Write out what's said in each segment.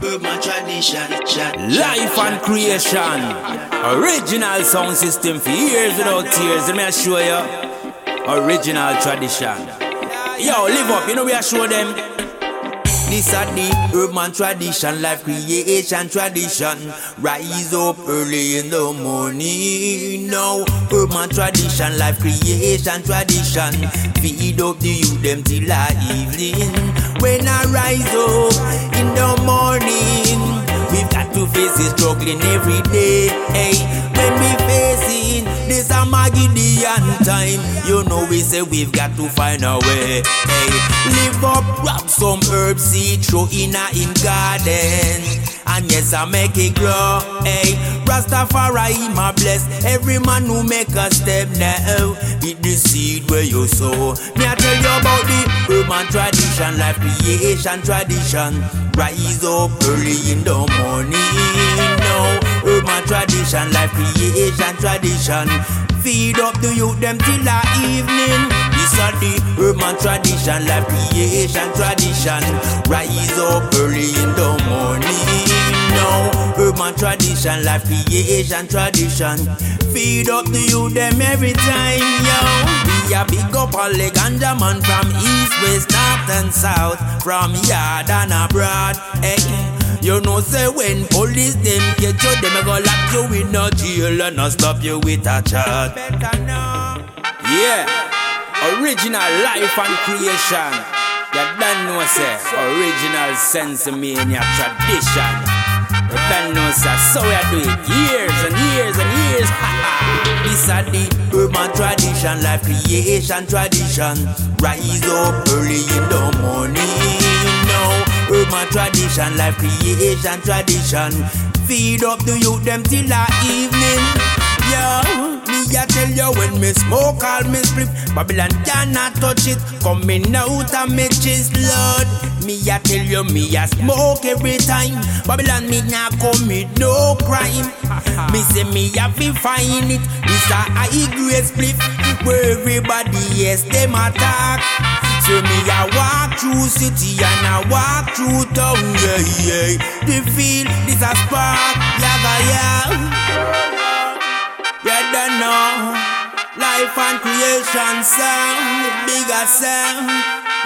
Herbman tradition, Life and creation. Original sound system for years without tears. Let me assure you. Original tradition. Yo, live up, you know we assure them. This are the herbman tradition, life creation tradition. Rise up early in the morning. Now, herbman tradition, life creation tradition. Feed up the youth them till the evening. When I rise up in the morning, we've got to face it struggling every day. Hey, when we facing this a Magidian time, you know we say we've got to find a way. Hey, live up, grab some herbs, seed, throw in a in garden. And yes, I make it grow. Hey, Rastafari, my bless every man who make a step now. Eat the seed where you sow. Me I tell you about the herbman tradition, life creation tradition. Rise up early in the morning. Now, herbman tradition, life creation tradition. Feed up the youth them till the evening. This are the herbman tradition, life creation tradition. Rise up tradition, life creation tradition. Feed up the youth them every time, yo. We a big up all the ganja man from east, west, north and south, from yard and abroad. Hey. You know, say when police them get you, them a go lock you in a jail and not stop you with a chat. Yeah, original life and creation. You don't know, say, original sensimania tradition. So we do it years and years and years. this are the herbman tradition, life creation tradition. Rise up early in the morning. Now, herbman tradition, life creation tradition. Feed up the youth them till the evening. Yo, me a tell you when me smoke all me split, Babylon cannot touch it. Coming out of me chest blood. Me a tell you me a smoke every time. Babylon me not commit no crime. Me say me a fi find it. This a high grade split where everybody yes them attack. So me a walk through city and I walk through town, yeah, yeah. The feel this a spark, yaga, yeah. Life and creation sound Bigger sound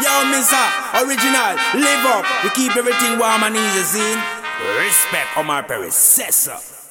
Yo, Mr. Original Live up. We keep everything warm and easy, seen Respect Perry Says so